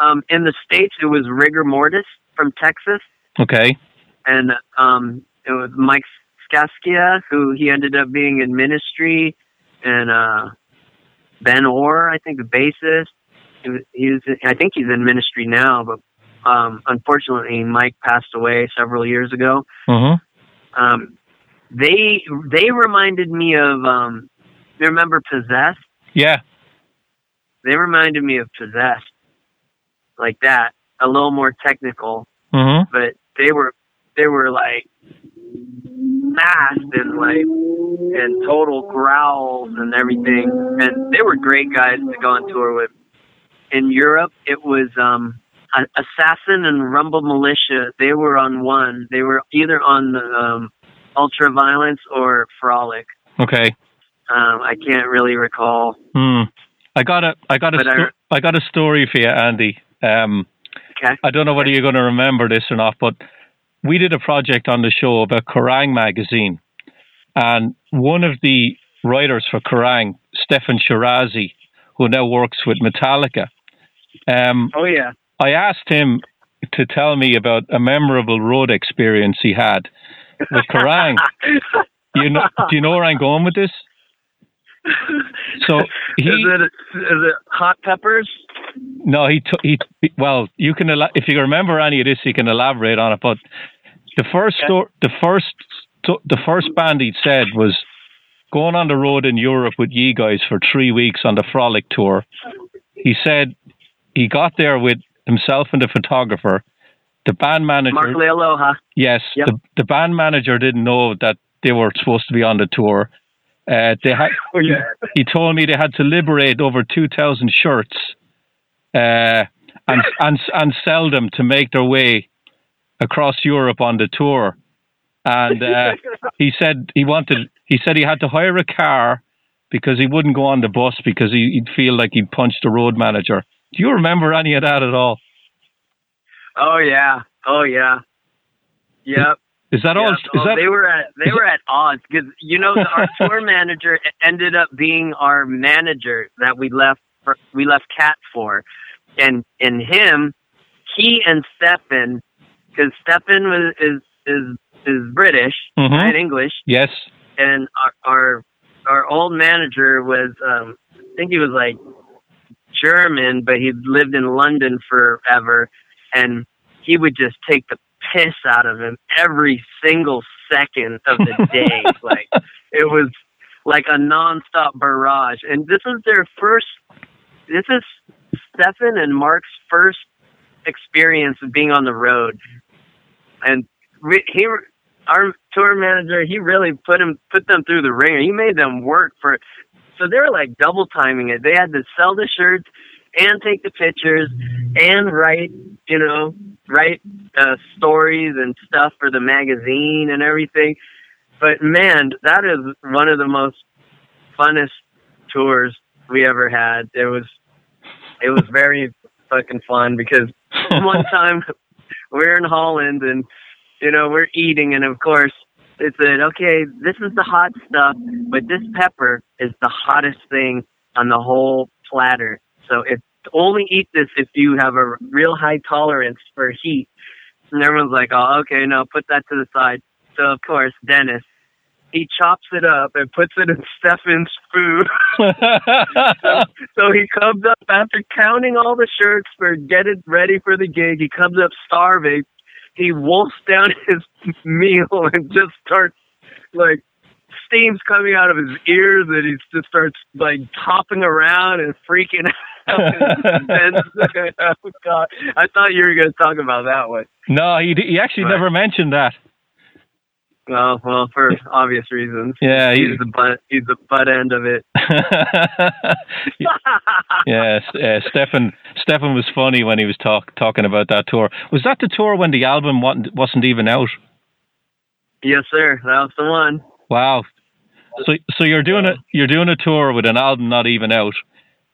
um, in the states, it was Rigor Mortis from Texas, Okay. And um, it was Mike Scaccia, who he ended up being in ministry, and uh, Ben Orr, I think the bassist. He was, he was, I think he's in ministry now, but um, unfortunately, Mike passed away several years ago. hmm Um, they they reminded me of um, you remember Possessed? Yeah. They reminded me of Possessed, like that, a little more technical. hmm but they were they were like masked and like and total growls and everything and they were great guys to go on tour with in Europe, it was um, Assassin and Rumble Militia. They were on one. They were either on um, Ultra Violence or Frolic. Okay. Um, I can't really recall. Hmm. I got a I got a sto- I, I, got a story for you, Andy. Um, okay. I don't know whether you're going to remember this or not, but we did a project on the show about Kerrang magazine, and one of the writers for Kerrang, Steffan Chirazi, who now works with Metallica. Um, oh yeah. I asked him to tell me about a memorable road experience he had with Kerrang. you know, do you know where I'm going with this? So he, is it is it hot peppers? No, he took he. Well, you can if you remember any of this, you can elaborate on it. But the first sto- the first the first band he said was going on the road in Europe with you guys for three weeks on the Frolic tour. He said he got there with himself and the photographer. The band manager, Mark Leialoha. Yes, yep. the, the band manager didn't know that they were supposed to be on the tour. Uh, they had. oh, yeah. he, he, told me they had to liberate over two thousand shirts, uh, and and and sell them to make their way across Europe on the tour. And uh, he said he wanted. He said he had to hire a car because he wouldn't go on the bus because he, he'd feel like he'd punched the road manager. Do you remember any of that at all? Oh yeah. Oh yeah. Yep. Is that all? Is oh, that, they were at they were at odds because you know our tour manager ended up being our manager that we left for, we left Kat for, and and him, he and Steffan, because Steffan was is is is British mm-hmm. and English. Yes. And our our, our old manager was um I think he was like German, but he'd lived in London forever, and he would just take the piss out of him every single second of the day. like it was like a nonstop barrage. And this is their first. This is Steffan and Mark's first experience of being on the road, and he, our tour manager, he really put him put them through the ringer. He made them work for. So they were like double timing it. They had to sell the shirts and take the pictures and write, you know, write uh, stories and stuff for the magazine and everything. But man, that is one of the most funnest tours we ever had. It was it was very fucking fun because one time we're in Holland and you know we're eating and of course it said okay this is the hot stuff but this pepper is the hottest thing on the whole platter so if only eat this if you have a real high tolerance for heat. And everyone's like, oh, okay, no, put that to the side. So of course, Dennis, he chops it up and puts it in Steffan's food. so, so he comes up after counting all the shirts for get it ready for the gig. He comes up starving. He wolfs down his meal and just starts like steam's coming out of his ears and he just starts like hopping around and freaking out. oh, God. I thought you were going to talk about that one. No, he, he actually but, never mentioned that. Well, well, for obvious reasons. Yeah, he's the butt. He's the butt end of it. yes, uh, Steffan. Steffan was funny when he was talk, talking about that tour. Was that the tour when the album wasn't, wasn't even out? Yes, sir. That was the one. Wow. So so you're doing a you're doing a tour with an album not even out,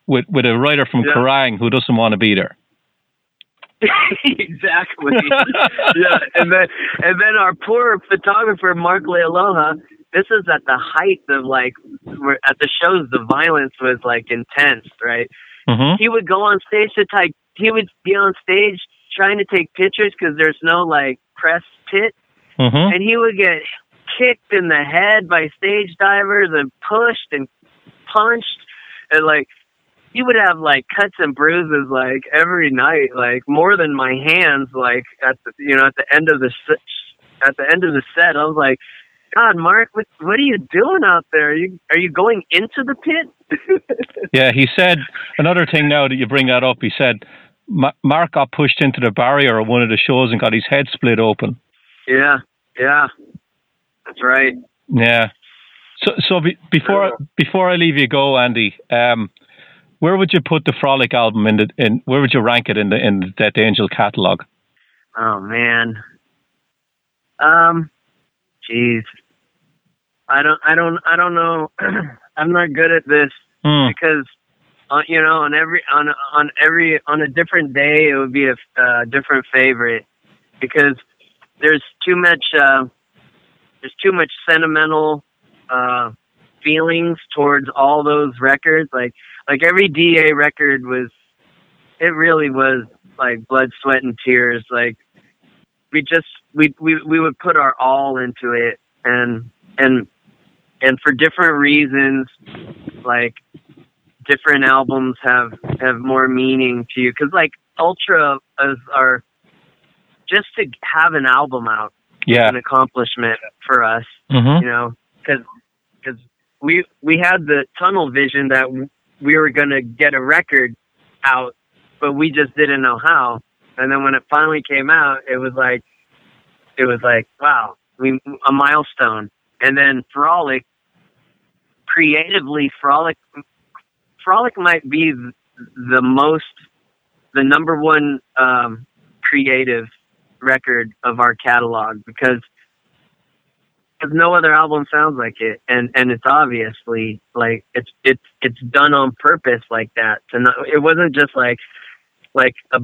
with with a writer from yeah. Kerrang who doesn't want to be there. exactly. yeah, and then and then our poor photographer Mark Leialoha. This is at the height of like at the shows. The violence was like intense, right? Mm-hmm. He would go on stage to take. He would be on stage trying to take pictures because there's no like press pit, mm-hmm. and he would get kicked in the head by stage divers and pushed and punched and like he would have like cuts and bruises like every night like more than my hands like at the you know at the end of the at the end of the set. I was like god mark what what are you doing out there? Are you are you going into the pit? Yeah he said another thing now that you bring that up he said mark got pushed into the barrier at one of the shows and got his head split open. Yeah yeah. That's right. Yeah. So, so be, before before I leave you go, Andy, um, where would you put the Frolic album in the in where would you rank it in the in the Death Angel catalog? Oh man. Um jeez. I don't I don't I don't know. I'm not good at this Hmm. because uh, you know on every on on every on a different day it would be a uh, different favorite because there's too much uh there's too much sentimental uh feelings towards all those records. Like like every DA record was it really was like blood sweat and tears. Like we just we we we would put our all into it. And and and for different reasons like different albums have have more meaning to you. Because like ultra is our just to have an album out Yeah. an accomplishment for us hmm you know? Because we we had the tunnel vision that we were going to get a record out but we just didn't know how. And then when it finally came out it was like it was like wow we a milestone. And then frolic creatively frolic frolic might be the most the number one um creative record of our catalog because because no other album sounds like it and and it's obviously like it's it's it's done on purpose like that to not it wasn't just like like a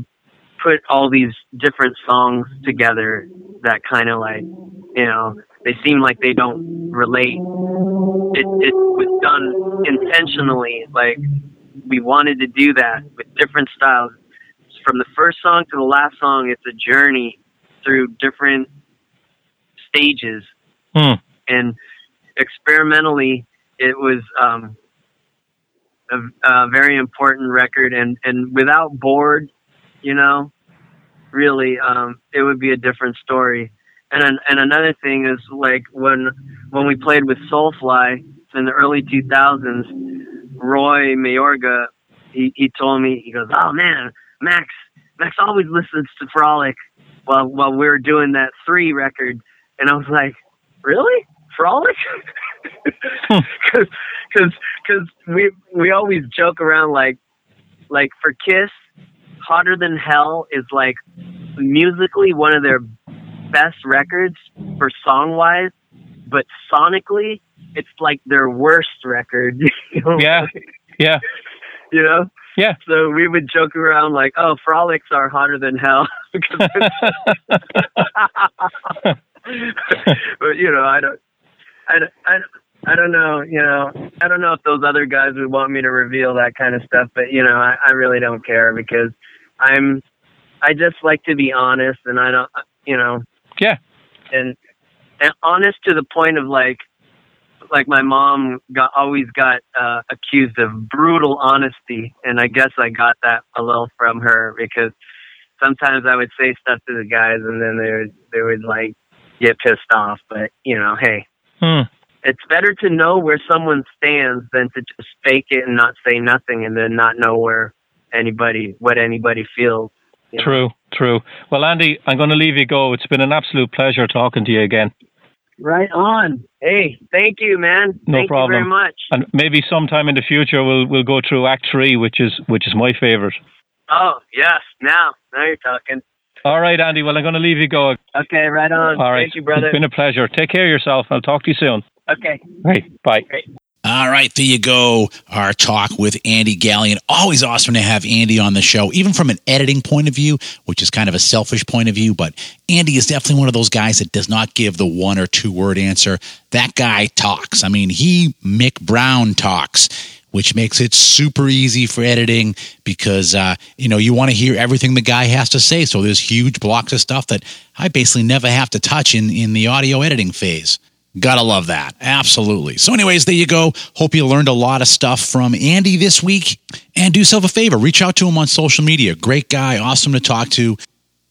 put all these different songs together that kind of like you know they seem like they don't relate. It it was done intentionally like we wanted to do that with different styles. From the first song to the last song it's a journey through different stages Hmm. and experimentally it was um a, a very important record and and without bored you know really um it would be a different story and an, and another thing is like when when we played with soulfly in the early 2000s roy mayorga he he told me he goes oh man max max always listens to frolic while while we were doing that three record and i was like really frolic hmm. because because we we always joke around like like for kiss hotter than hell is like musically one of their best records for song wise but sonically it's like their worst record you know? Yeah. Yeah. you know Yeah. so we would joke around like oh frolics are hotter than hell but you know, I don't, I don't, I don't, I don't know, you know, I don't know if those other guys would want me to reveal that kind of stuff, but you know, I, I really don't care because I'm, I just like to be honest, and I don't, you know, Yeah. and and honest to the point of like, like my mom got always got uh, accused of brutal honesty, and I guess I got that a little from her because sometimes I would say stuff to the guys, and then they would they would like get pissed off. But you know, hey, Hmm. it's better to know where someone stands than to just fake it and not say nothing, and then not know where anybody what anybody feels. you know? True. True. Well, Andy, I'm going to leave you go. It's been an absolute pleasure talking to you again. Right on. Hey, thank you, man. No thank problem. you very much. And maybe sometime in the future we'll we'll go through Act Three, which is which is my favorite. Oh yes, now now you're talking. All right, Andy. Well, I'm going to leave you go. Okay, right on. All right. Thank you, brother. It's been a pleasure. Take care of yourself. I'll talk to you soon. Okay. Right. Bye. All right, there you go. Our talk with Andy Galeon. Always awesome to have Andy on the show, even from an editing point of view, which is kind of a selfish point of view. But Andy is definitely one of those guys that does not give the one or two word answer. That guy talks. I mean, he, Mick Brown, talks. Which makes it super easy for editing because uh, you know you want to hear everything the guy has to say. So there's huge blocks of stuff that I basically never have to touch in in the audio editing phase. Gotta love that. Absolutely. So, anyways, there you go. Hope you learned a lot of stuff from Andy this week. And do yourself a favor reach out to him on social media. Great guy, awesome to talk to.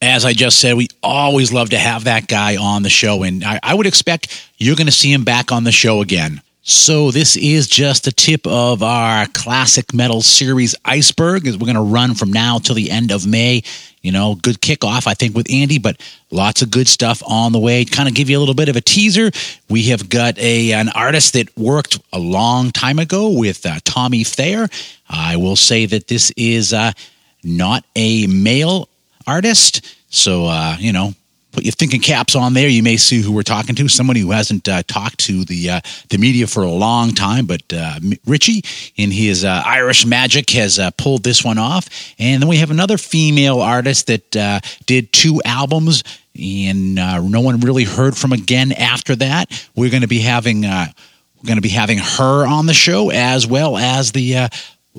As I just said, we always love to have that guy on the show. And I, I would expect you're going to see him back on the show again. So this is just the tip of our classic metal series iceberg we're going to run from now till the end of May. You know, good kickoff, I think, with Andy, but lots of good stuff on the way. Kind of give you a little bit of a teaser. We have got a an artist that worked a long time ago with uh, Tommy Thayer. I will say that this is uh, not a male artist, so uh, you know put your thinking caps on there. You may see who we're talking to. Somebody who hasn't uh, talked to the uh, the media for a long time, but uh, Richie, in his uh, Irish magic, has uh, pulled this one off. And then we have another female artist that uh, did two albums, and no one really heard from again after that. We're going to be having we're going to be having her on the show as well as the.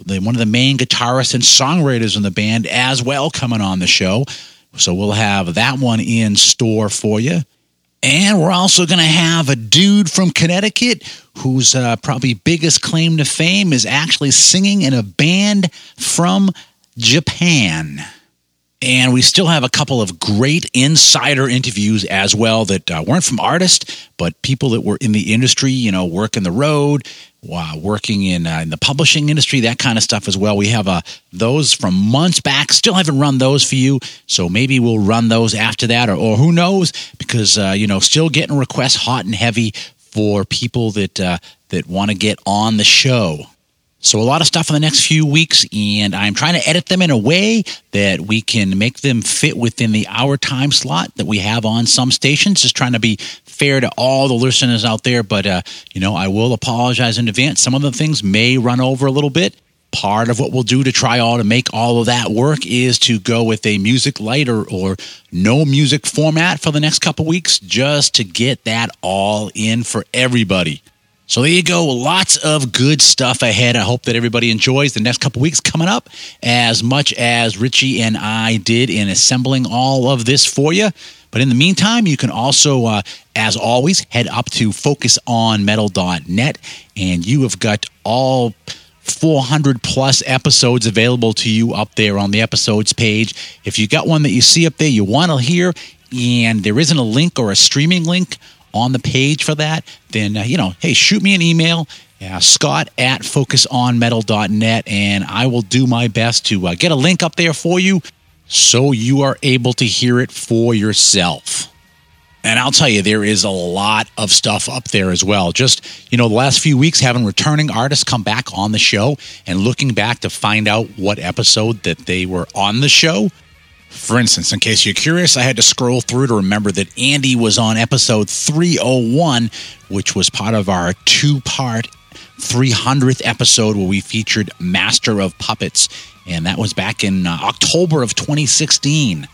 the, one of the main guitarists and songwriters in the band as well coming on the show. So we'll have that one in store for you. And we're also going to have a dude from Connecticut whose uh, probably biggest claim to fame is actually singing in a band from Japan. And we still have a couple of great insider interviews as well that uh, weren't from artists, but people that were in the industry, you know, working the road, uh, working in, uh, in the publishing industry, that kind of stuff as well. We have uh, those from months back. Still haven't run those for you, so maybe we'll run those after that, or, or who knows? Because uh, you know, still getting requests hot and heavy for people that uh, that want to get on the show. So, a lot of stuff in the next few weeks, and I'm trying to edit them in a way that we can make them fit within the hour time slot that we have on some stations. Just trying to be fair to all the listeners out there, but, uh, you know, I will apologize in advance. Some of the things may run over a little bit. Part of what we'll do to try all to make all of that work is to go with a music light or, or no music format for the next couple weeks just to get that all in for everybody. So there you go. Lots of good stuff ahead. I hope that everybody enjoys the next couple weeks coming up as much as Richie and I did in assembling all of this for you. But in the meantime, you can also, uh, as always, head up to focusonmetal.net and you have got all 400 plus episodes available to you up there on the episodes page. If you got one that you see up there you want to hear, and there isn't a link or a streaming link on the page for that, then, uh, you know, hey, shoot me an email. Uh, Scott at focusonmetal.net, and I will do my best to uh, get a link up there for you so you are able to hear it for yourself. And I'll tell you, there is a lot of stuff up there as well. Just, you know, the last few weeks having returning artists come back on the show and looking back to find out what episode that they were on the show for instance, in case you're curious, I had to scroll through to remember that Andy was on episode 301, which was part of our two part 300th episode where we featured Master of Puppets. And that was back in uh, October of 2016.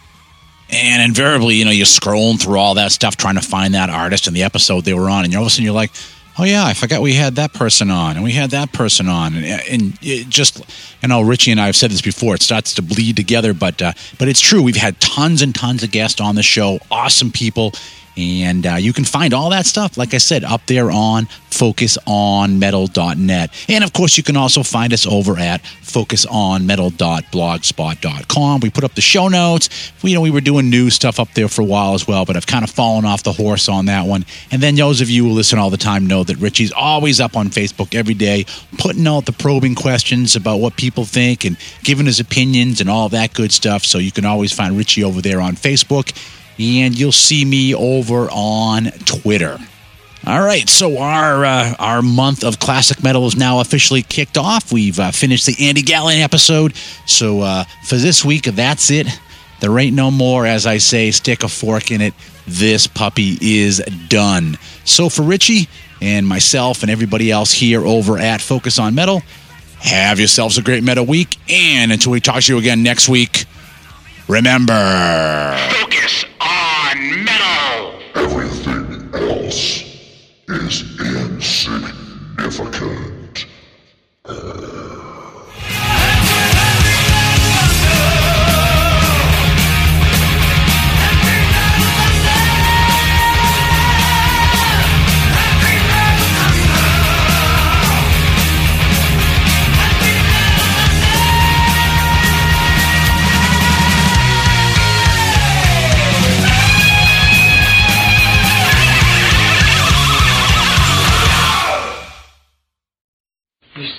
And invariably, you know, you're scrolling through all that stuff trying to find that artist and the episode they were on. And all of a sudden you're like, oh yeah, I forgot we had that person on, and we had that person on, and, and it just, you know, Richie and I have said this before. It starts to bleed together, but uh, but it's true. We've had tons and tons of guests on the show, awesome people, and uh, you can find all that stuff, like I said, up there on focusonmetal.net. And of course, you can also find us over at focusonmetal.blogspot.com. We put up the show notes. We, you know, we were doing new stuff up there for a while as well, but I've kind of fallen off the horse on that one. And then those of you who listen all the time know that Richie's always up on Facebook every day, putting out the probing questions about what people think and giving his opinions and all that good stuff. So you can always find Richie over there on Facebook and you'll see me over on Twitter. All right, so our uh, our month of classic metal is now officially kicked off. We've uh, finished the Andy Galeon episode, so uh, for this week, that's it. There ain't no more, as I say, stick a fork in it. This puppy is done. So for Richie and myself and everybody else here over at Focus on Metal, have yourselves a great metal week. And until we talk to you again next week, remember. Focus metal. Everything else is insignificant.